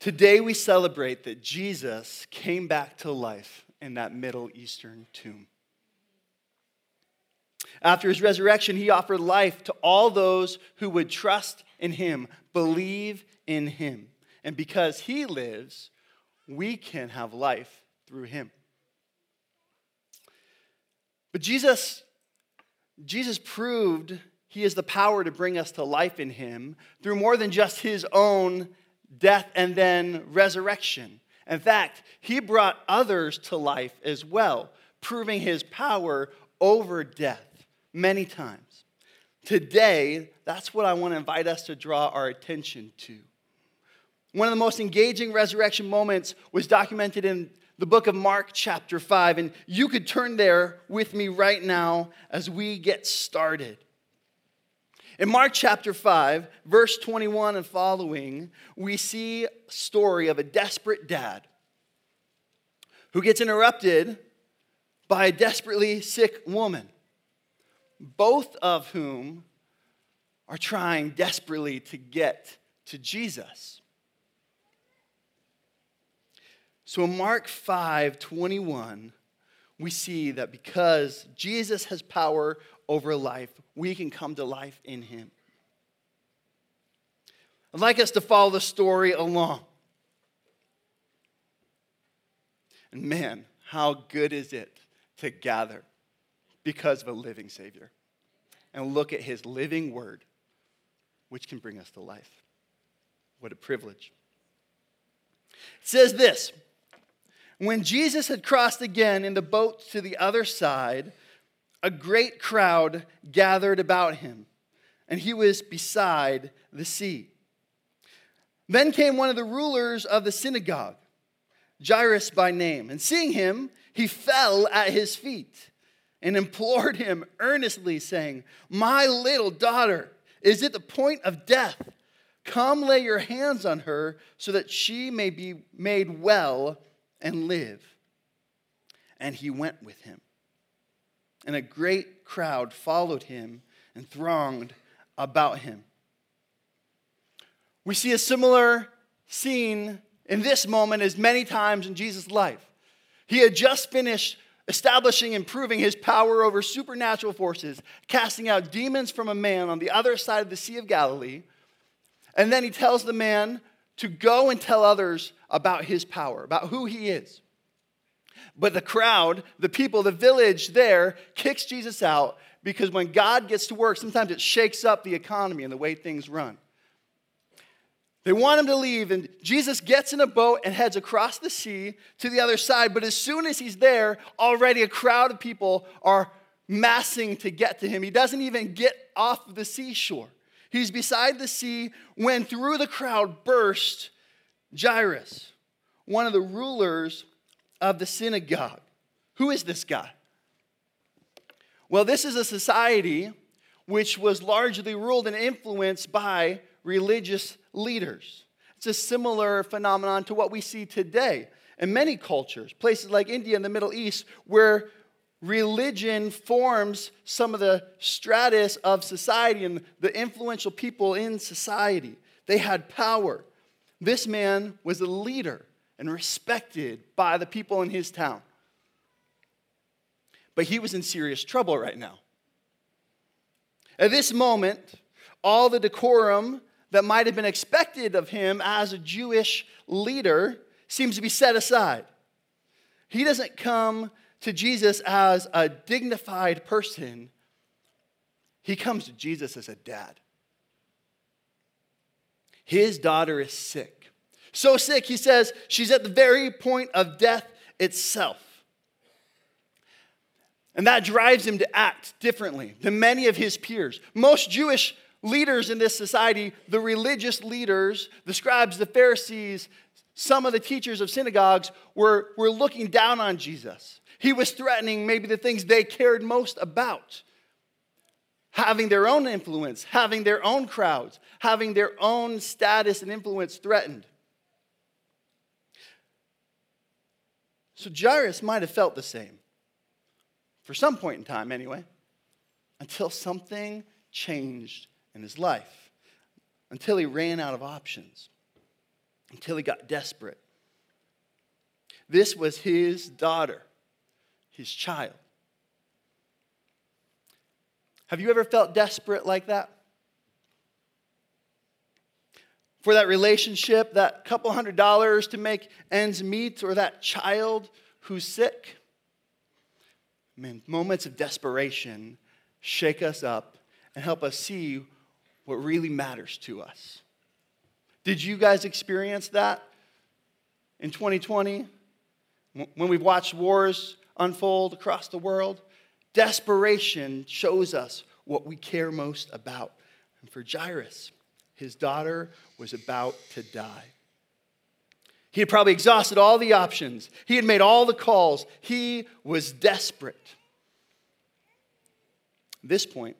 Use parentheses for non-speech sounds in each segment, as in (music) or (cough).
Today we celebrate that Jesus came back to life in that Middle Eastern tomb. After his resurrection, he offered life to all those who would trust in him, believe in him. And because he lives, we can have life through him. But Jesus, Jesus proved he has the power to bring us to life in him through more than just his own death and then resurrection. In fact, he brought others to life as well, proving his power over death many times. Today, that's what I want to invite us to draw our attention to. One of the most engaging resurrection moments was documented in the book of Mark, chapter 5. And you could turn there with me right now as we get started. In Mark chapter 5, verse 21 and following, we see a story of a desperate dad who gets interrupted by a desperately sick woman, both of whom are trying desperately to get to Jesus. So in Mark 5 21, we see that because Jesus has power over life, we can come to life in him. I'd like us to follow the story along. And man, how good is it to gather because of a living Savior and look at his living word, which can bring us to life. What a privilege. It says this When Jesus had crossed again in the boat to the other side, a great crowd gathered about him, and he was beside the sea. Then came one of the rulers of the synagogue, Jairus by name, and seeing him, he fell at his feet and implored him earnestly, saying, My little daughter is at the point of death. Come lay your hands on her so that she may be made well and live. And he went with him and a great crowd followed him and thronged about him. We see a similar scene in this moment as many times in Jesus' life. He had just finished establishing and proving his power over supernatural forces, casting out demons from a man on the other side of the Sea of Galilee. And then he tells the man to go and tell others about his power, about who he is. But the crowd, the people, the village there kicks Jesus out because when God gets to work, sometimes it shakes up the economy and the way things run. They want him to leave, and Jesus gets in a boat and heads across the sea to the other side. But as soon as he's there, already a crowd of people are massing to get to him. He doesn't even get off the seashore. He's beside the sea when through the crowd burst Jairus, one of the rulers of the synagogue. Who is this guy? Well, this is a society which was largely ruled and influenced by religious leaders. It's a similar phenomenon to what we see today in many cultures, places like India and the Middle East, where religion forms some of the stratus of society and the influential people in society. They had power. This man was a leader and respected by the people in his town. But he was in serious trouble right now. At this moment, all the decorum that might have been expected of him as a Jewish leader seems to be set aside. He doesn't come to Jesus as a dignified person, he comes to Jesus as a dad. His daughter is sick. So sick, he says, she's at the very point of death itself. And that drives him to act differently than many of his peers. Most Jewish leaders in this society, the religious leaders, the scribes, the Pharisees, some of the teachers of synagogues, were, were looking down on Jesus. He was threatening maybe the things they cared most about having their own influence, having their own crowds, having their own status and influence threatened. So Jairus might have felt the same, for some point in time anyway, until something changed in his life, until he ran out of options. until he got desperate. This was his daughter, his child. Have you ever felt desperate like that? For that relationship, that couple hundred dollars to make ends meet, or that child who's sick? I mean, moments of desperation shake us up and help us see what really matters to us. Did you guys experience that in 2020? When we've watched wars unfold across the world? Desperation shows us what we care most about. And for Jairus, his daughter was about to die. He had probably exhausted all the options. He had made all the calls. He was desperate. At this point,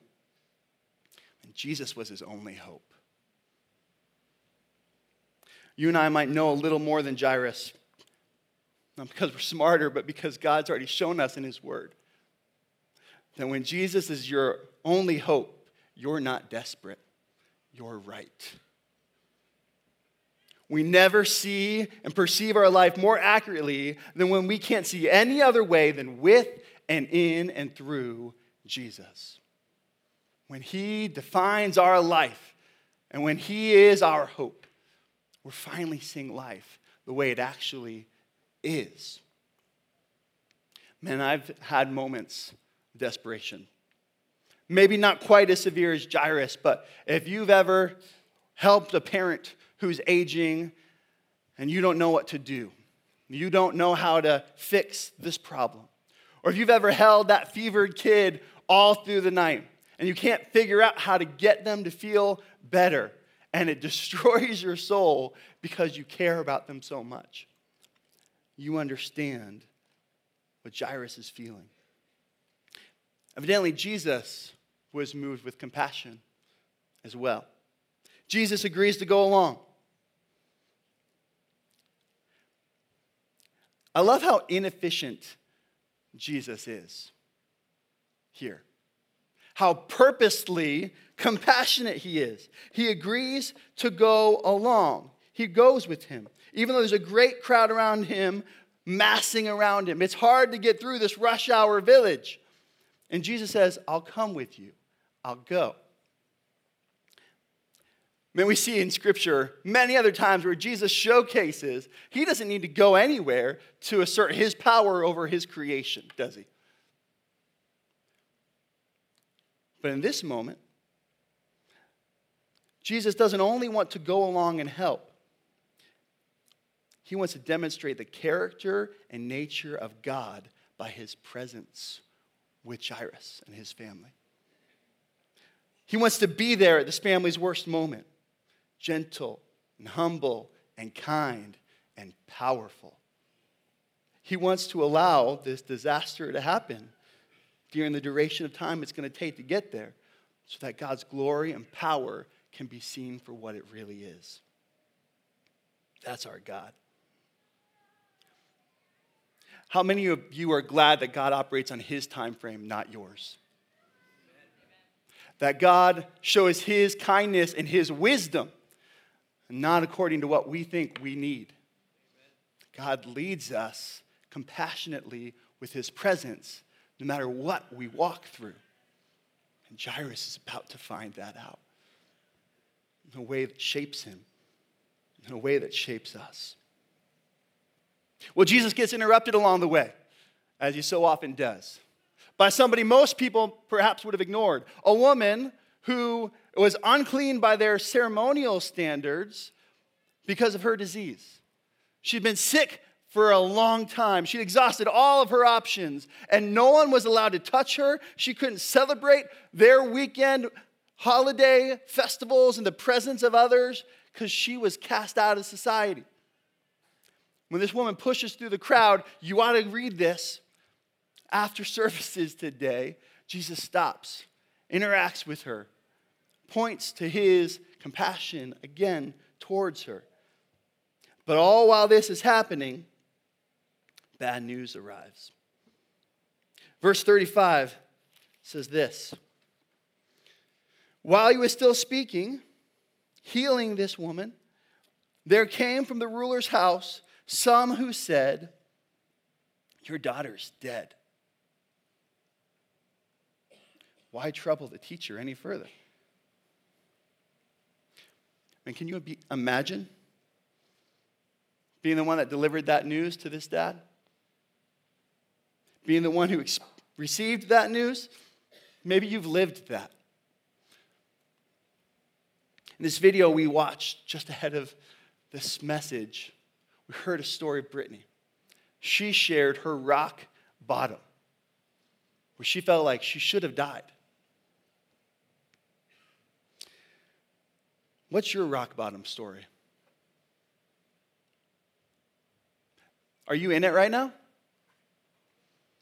Jesus was his only hope. You and I might know a little more than Jairus, not because we're smarter, but because God's already shown us in his word that when Jesus is your only hope, you're not desperate, you're right. We never see and perceive our life more accurately than when we can't see any other way than with and in and through Jesus. When He defines our life and when He is our hope, we're finally seeing life the way it actually is. Man, I've had moments of desperation. Maybe not quite as severe as Jairus, but if you've ever helped a parent who's aging and you don't know what to do, you don't know how to fix this problem, or if you've ever held that fevered kid all through the night and you can't figure out how to get them to feel better, and it (laughs) destroys your soul because you care about them so much, you understand what Jairus is feeling. Evidently, Jesus was moved with compassion as well. Jesus agrees to go along. I love how inefficient Jesus is here. How purposely compassionate he is. He agrees to go along. He goes with him. Even though there's a great crowd around him, massing around him. It's hard to get through this rush hour village. And Jesus says, I'll come with you. I'll go. Then we see in Scripture many other times where Jesus showcases he doesn't need to go anywhere to assert his power over his creation, does he? But in this moment, Jesus doesn't only want to go along and help, he wants to demonstrate the character and nature of God by his presence with Jairus and his family. He wants to be there at this family's worst moment, gentle and humble and kind and powerful. He wants to allow this disaster to happen during the duration of time it's going to take to get there so that God's glory and power can be seen for what it really is. That's our God. How many of you are glad that God operates on his time frame, not yours? That God shows his kindness and his wisdom, not according to what we think we need. God leads us compassionately with his presence, no matter what we walk through. And Jairus is about to find that out in a way that shapes him, in a way that shapes us. Well, Jesus gets interrupted along the way, as he so often does, by somebody most people perhaps would have ignored a woman who was unclean by their ceremonial standards because of her disease. She'd been sick for a long time. She'd exhausted all of her options, and no one was allowed to touch her. She couldn't celebrate their weekend holiday festivals in the presence of others because she was cast out of society. When this woman pushes through the crowd, you ought to read this. After services today, Jesus stops, interacts with her, points to his compassion again towards her. But all while this is happening, bad news arrives. Verse 35 says this While he was still speaking, healing this woman, there came from the ruler's house some who said, Your daughter's dead. Why trouble the teacher any further? I mean, can you be, imagine being the one that delivered that news to this dad? Being the one who ex- received that news? Maybe you've lived that. In this video we watched just ahead of this message, we heard a story of Brittany. She shared her rock bottom, where she felt like she should have died. What's your rock bottom story? Are you in it right now?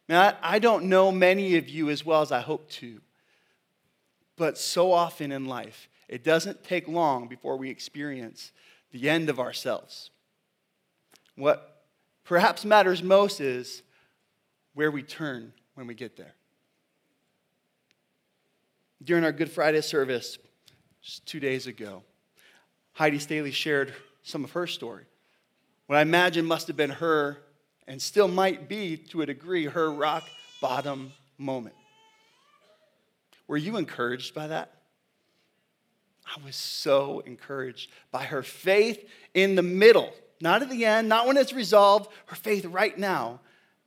Now, I don't know many of you as well as I hope to, but so often in life, it doesn't take long before we experience the end of ourselves. What perhaps matters most is where we turn when we get there. During our Good Friday service just two days ago, Heidi Staley shared some of her story. What I imagine must have been her, and still might be to a degree, her rock bottom moment. Were you encouraged by that? I was so encouraged by her faith in the middle, not at the end, not when it's resolved, her faith right now.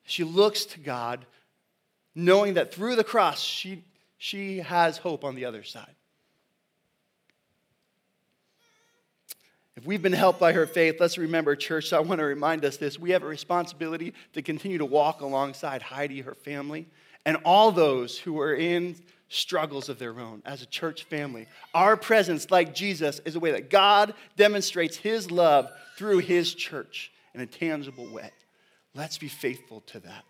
She looks to God, knowing that through the cross, she, she has hope on the other side. If we've been helped by her faith, let's remember, church, I want to remind us this. We have a responsibility to continue to walk alongside Heidi, her family, and all those who are in struggles of their own as a church family. Our presence, like Jesus, is a way that God demonstrates his love through his church in a tangible way. Let's be faithful to that.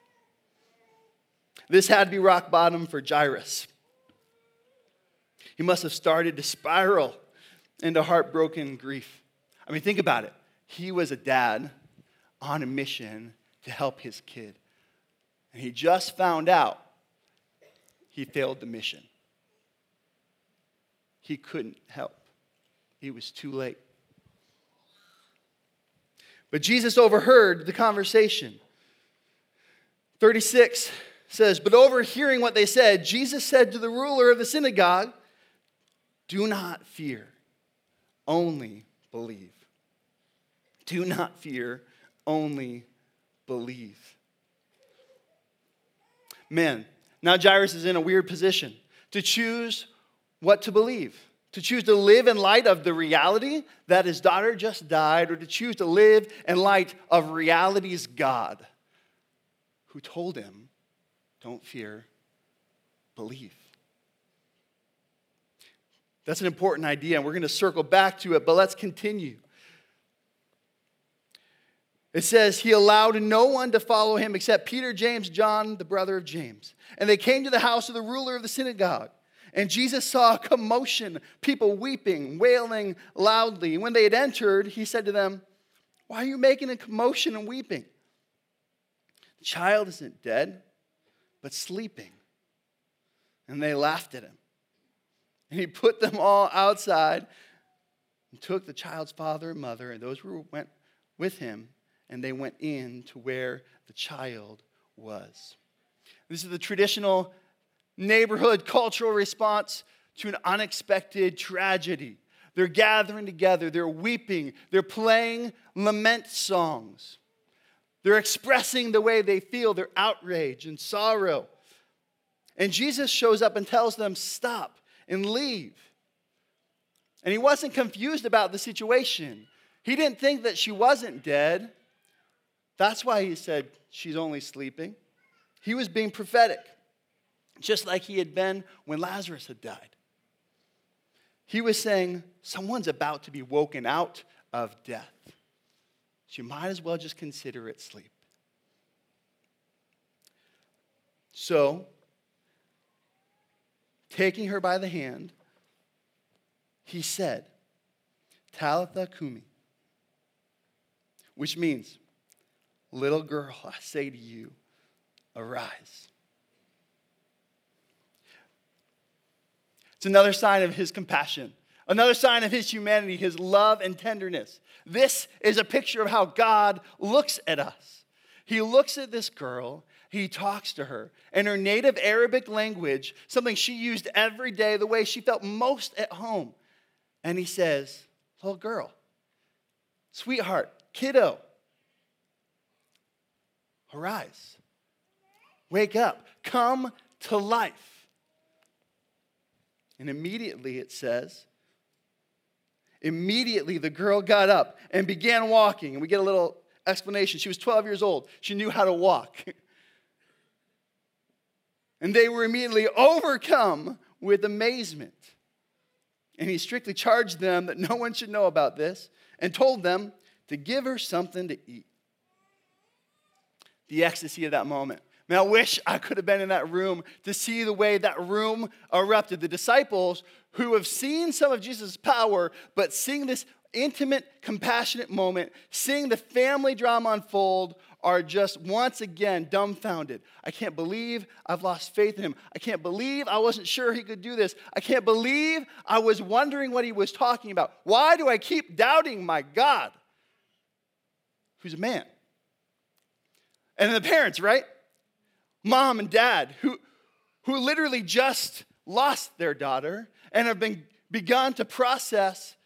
This had to be rock bottom for Jairus. He must have started to spiral into heartbroken grief. I mean, think about it. He was a dad on a mission to help his kid. And he just found out he failed the mission. He couldn't help, he was too late. But Jesus overheard the conversation. 36 says, But overhearing what they said, Jesus said to the ruler of the synagogue, Do not fear, only believe. Do not fear, only believe. Men, now Jairus is in a weird position to choose what to believe. To choose to live in light of the reality that his daughter just died, or to choose to live in light of reality's God, who told him, Don't fear, believe. That's an important idea, and we're going to circle back to it, but let's continue. It says, He allowed no one to follow him except Peter, James, John, the brother of James. And they came to the house of the ruler of the synagogue. And Jesus saw a commotion, people weeping, wailing loudly. When they had entered, he said to them, Why are you making a commotion and weeping? The child isn't dead, but sleeping. And they laughed at him. And he put them all outside and took the child's father and mother and those who went with him and they went in to where the child was. This is the traditional neighborhood cultural response to an unexpected tragedy. They're gathering together, they're weeping, they're playing lament songs. They're expressing the way they feel, their outrage and sorrow. And Jesus shows up and tells them, Stop and leave. And he wasn't confused about the situation. He didn't think that she wasn't dead. That's why he said she's only sleeping. He was being prophetic, just like he had been when Lazarus had died. He was saying, Someone's about to be woken out of death. So you might as well just consider it sleep. So, taking her by the hand, he said, Talitha Kumi, which means, Little girl, I say to you, arise. It's another sign of his compassion, Another sign of his humanity, his love and tenderness. This is a picture of how God looks at us. He looks at this girl, he talks to her in her native Arabic language, something she used every day, the way she felt most at home. And he says, Little girl, sweetheart, kiddo, arise, wake up, come to life. And immediately it says, immediately the girl got up and began walking. And we get a little explanation. She was 12 years old, she knew how to walk. (laughs) and they were immediately overcome with amazement. And he strictly charged them that no one should know about this and told them to give her something to eat. The ecstasy of that moment. Man, I wish I could have been in that room to see the way that room erupted. The disciples who have seen some of Jesus' power, but seeing this intimate, compassionate moment, seeing the family drama unfold, are just once again dumbfounded. I can't believe I've lost faith in him. I can't believe I wasn't sure he could do this. I can't believe I was wondering what he was talking about. Why do I keep doubting my God, who's a man? And the parents, right? mom and dad who, who literally just lost their daughter and have been, begun to process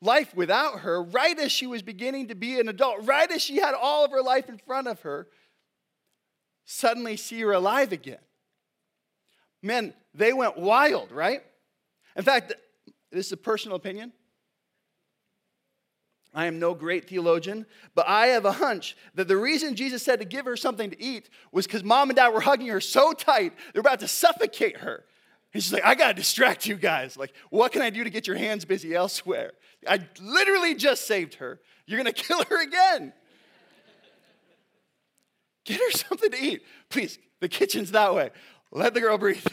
life without her right as she was beginning to be an adult, right as she had all of her life in front of her, suddenly see her alive again. Men, they went wild, right? In fact, this is a personal opinion. I am no great theologian, but I have a hunch that the reason Jesus said to give her something to eat was because mom and dad were hugging her so tight, they're about to suffocate her. And she's like, I gotta distract you guys. Like, what can I do to get your hands busy elsewhere? I literally just saved her. You're gonna (laughs) kill her again. Get her something to eat. Please, the kitchen's that way. Let the girl breathe.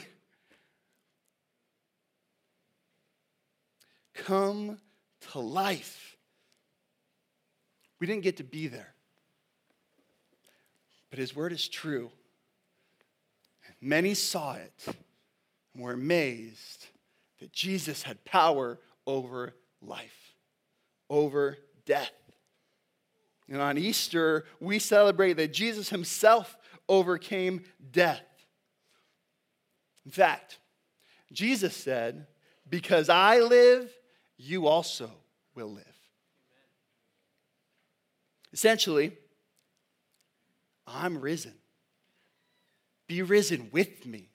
Come to life. We didn't get to be there. But his word is true. Many saw it and were amazed that Jesus had power over life, over death. And on Easter, we celebrate that Jesus himself overcame death. In fact, Jesus said, Because I live, you also will live. Essentially, I'm risen. Be risen with me.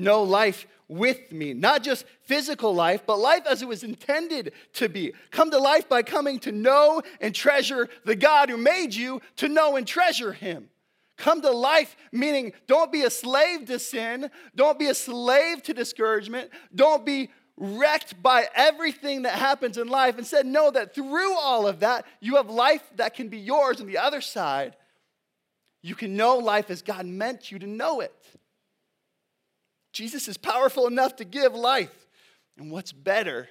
Know life with me. Not just physical life, but life as it was intended to be. Come to life by coming to know and treasure the God who made you, to know and treasure Him. Come to life, meaning don't be a slave to sin, don't be a slave to discouragement, don't be wrecked by everything that happens in life. Instead, know that through all of that, you have life that can be yours on the other side. You can know life as God meant you to know it. Jesus is powerful enough to give life. And what's better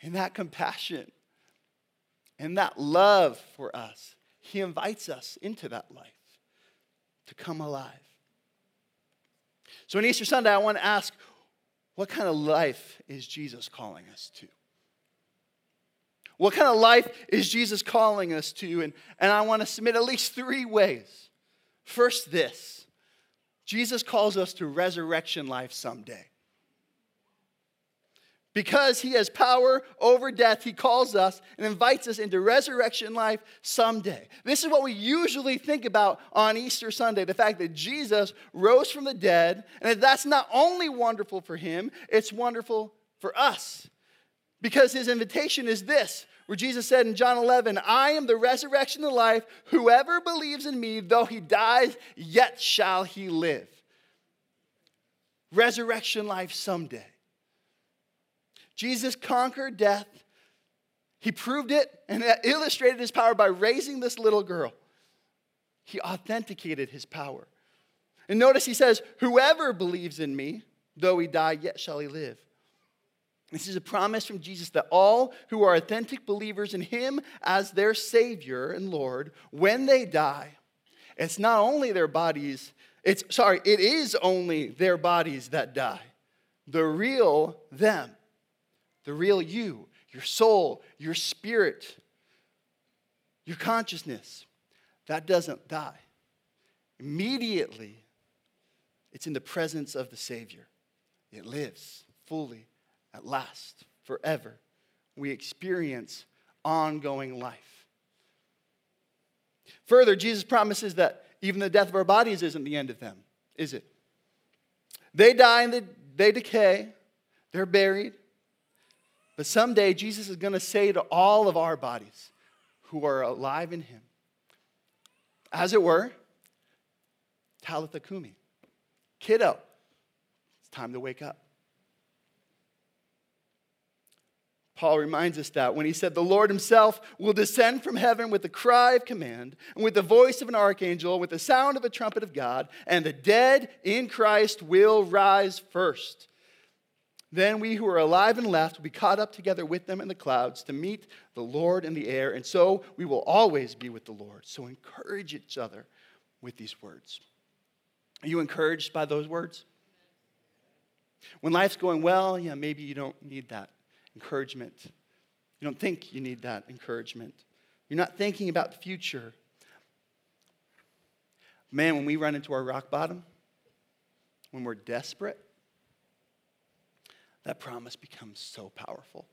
in that compassion and that love for us? He invites us into that life to come alive. So on Easter Sunday, I want to ask what kind of life is Jesus calling us to? What kind of life is Jesus calling us to? And, and I want to submit at least three ways. First, this Jesus calls us to resurrection life someday. Because he has power over death, he calls us and invites us into resurrection life someday. This is what we usually think about on Easter Sunday the fact that Jesus rose from the dead. And that's not only wonderful for him, it's wonderful for us. Because his invitation is this where Jesus said in John 11, I am the resurrection and the life. Whoever believes in me, though he dies, yet shall he live. Resurrection life someday. Jesus conquered death. He proved it and illustrated his power by raising this little girl. He authenticated his power. And notice he says, Whoever believes in me, though he die, yet shall he live. This is a promise from Jesus that all who are authentic believers in him as their Savior and Lord, when they die, it's not only their bodies, it's sorry, it is only their bodies that die. The real them the real you, your soul, your spirit, your consciousness, that doesn't die. Immediately, it's in the presence of the Savior. It lives fully, at last, forever. We experience ongoing life. Further, Jesus promises that even the death of our bodies isn't the end of them, is it? They die and they decay, they're buried. But someday, Jesus is going to say to all of our bodies who are alive in Him, as it were, Talitha Kumi, kiddo, it's time to wake up. Paul reminds us that when he said, The Lord himself will descend from heaven with a cry of command, and with the voice of an archangel, with the sound of a trumpet of God, and the dead in Christ will rise first. Then we who are alive and left will be caught up together with them in the clouds to meet the Lord in the air, and so we will always be with the Lord. So encourage each other with these words. Are you encouraged by those words? When life's going well, yeah, maybe you don't need that encouragement. You don't think you need that encouragement. You're not thinking about the future. Man, when we run into our rock bottom, when we're desperate, that promise becomes so powerful,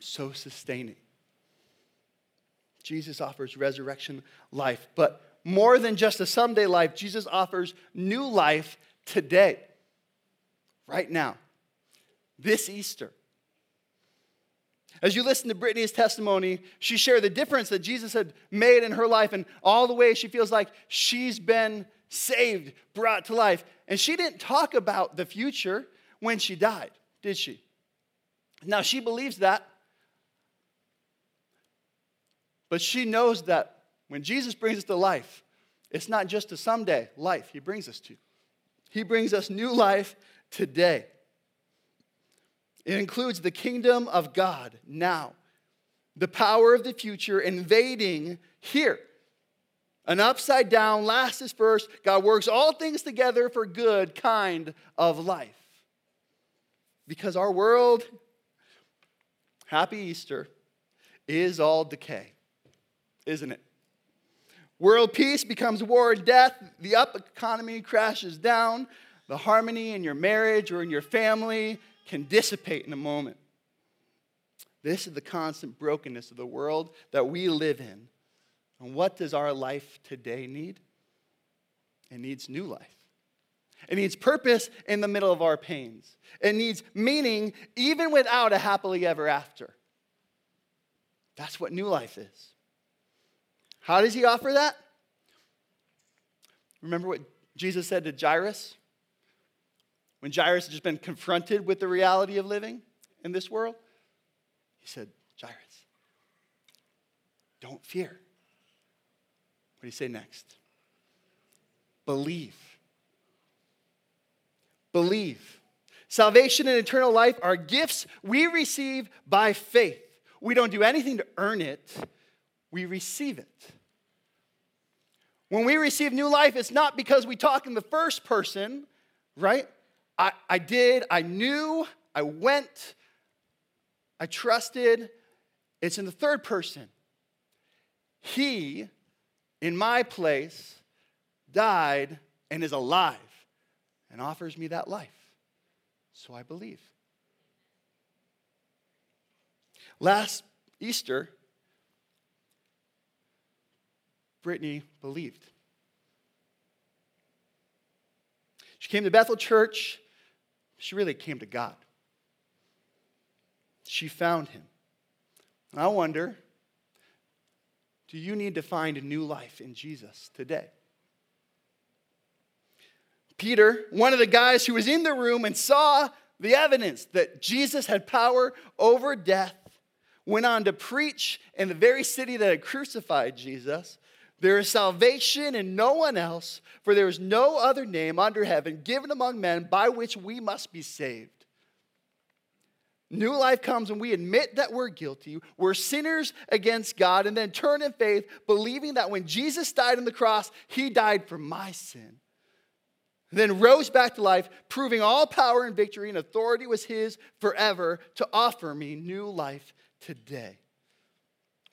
so sustaining. Jesus offers resurrection life, but more than just a someday life, Jesus offers new life today, right now, this Easter. As you listen to Brittany's testimony, she shared the difference that Jesus had made in her life and all the ways she feels like she's been saved, brought to life. And she didn't talk about the future when she died, did she? Now, she believes that. But she knows that when Jesus brings us to life, it's not just a someday life he brings us to. He brings us new life today. It includes the kingdom of God now, the power of the future invading here. An upside down, last is first, God works all things together for good kind of life. Because our world, happy Easter, is all decay, isn't it? World peace becomes war and death. The up economy crashes down. The harmony in your marriage or in your family can dissipate in a moment. This is the constant brokenness of the world that we live in. And what does our life today need? It needs new life. It needs purpose in the middle of our pains. It needs meaning even without a happily ever after. That's what new life is. How does he offer that? Remember what Jesus said to Jairus? When Jairus had just been confronted with the reality of living in this world, he said, Jairus, don't fear. What do you say next? Believe. Believe. Salvation and eternal life are gifts we receive by faith. We don't do anything to earn it, we receive it. When we receive new life, it's not because we talk in the first person, right? I, I did, I knew, I went, I trusted. It's in the third person. He, in my place, died and is alive and offers me that life. So I believe. Last Easter, Brittany believed. She came to Bethel Church she really came to God. She found him. I wonder do you need to find a new life in Jesus today? Peter, one of the guys who was in the room and saw the evidence that Jesus had power over death, went on to preach in the very city that had crucified Jesus there is salvation in no one else, for there is no other name under heaven given among men by which we must be saved. New life comes when we admit that we're guilty, we're sinners against God, and then turn in faith, believing that when Jesus died on the cross, he died for my sin. then rose back to life, proving all power and victory and authority was his forever to offer me new life today.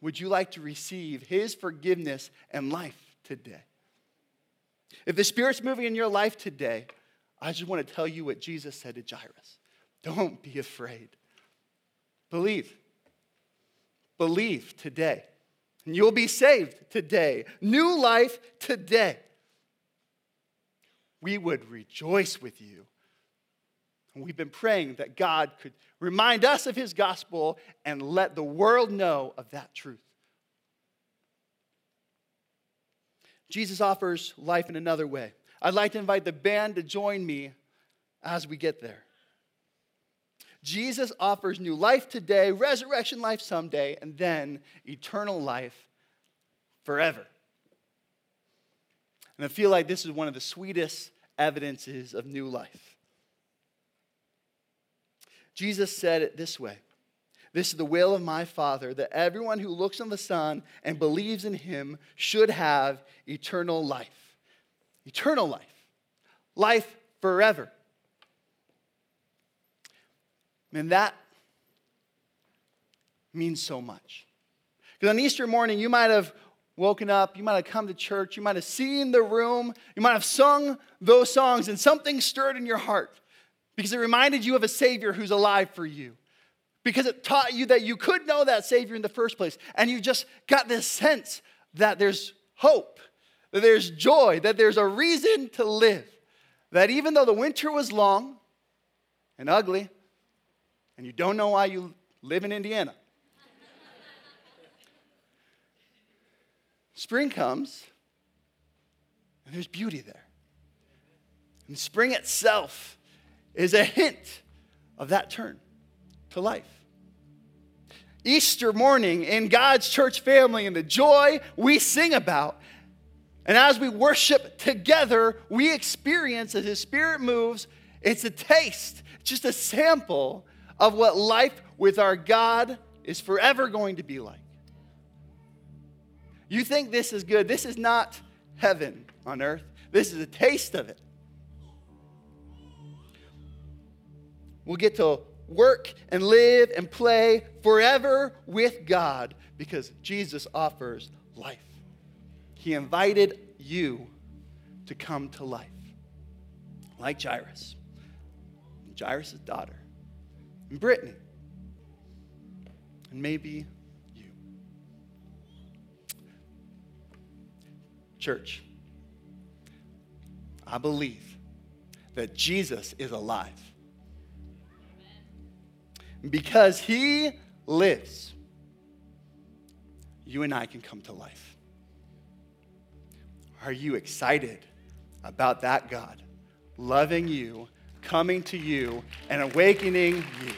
Would you like to receive his forgiveness and life today? If the Spirit's moving in your life today, I just want to tell you what Jesus said to Jairus. Don't be afraid. Believe. Believe today. And you'll be saved today. New life today. We would rejoice with you. We've been praying that God could remind us of his gospel and let the world know of that truth. Jesus offers life in another way. I'd like to invite the band to join me as we get there. Jesus offers new life today, resurrection life someday, and then eternal life forever. And I feel like this is one of the sweetest evidences of new life. Jesus said it this way This is the will of my Father, that everyone who looks on the Son and believes in him should have eternal life. Eternal life. Life forever. And that means so much. Because on Easter morning, you might have woken up, you might have come to church, you might have seen the room, you might have sung those songs, and something stirred in your heart because it reminded you of a Savior who's alive for you. Because it taught you that you could know that Savior in the first place. And you just got this sense that there's hope, that there's joy, that there's a reason to live. That even though the winter was long and ugly, and you don't know why you live in Indiana, Spring comes, and there's beauty there. And spring itself is a hint of that turn to life. Easter morning in God's church family and the joy we sing about. And as we worship together, we experience as His Spirit moves, it's a taste, just a sample of what life with our God is forever going to be like. You think this is good. This is not heaven on earth, this is a taste of it. We'll get to work and live and play forever with God because Jesus offers life. He invited you to come to life, like Jairus, Jairus' daughter, and Brittany, and maybe you. Church, I believe that Jesus is alive. Because he lives, you and I can come to life. Are you excited about that God loving you, coming to you, and awakening you?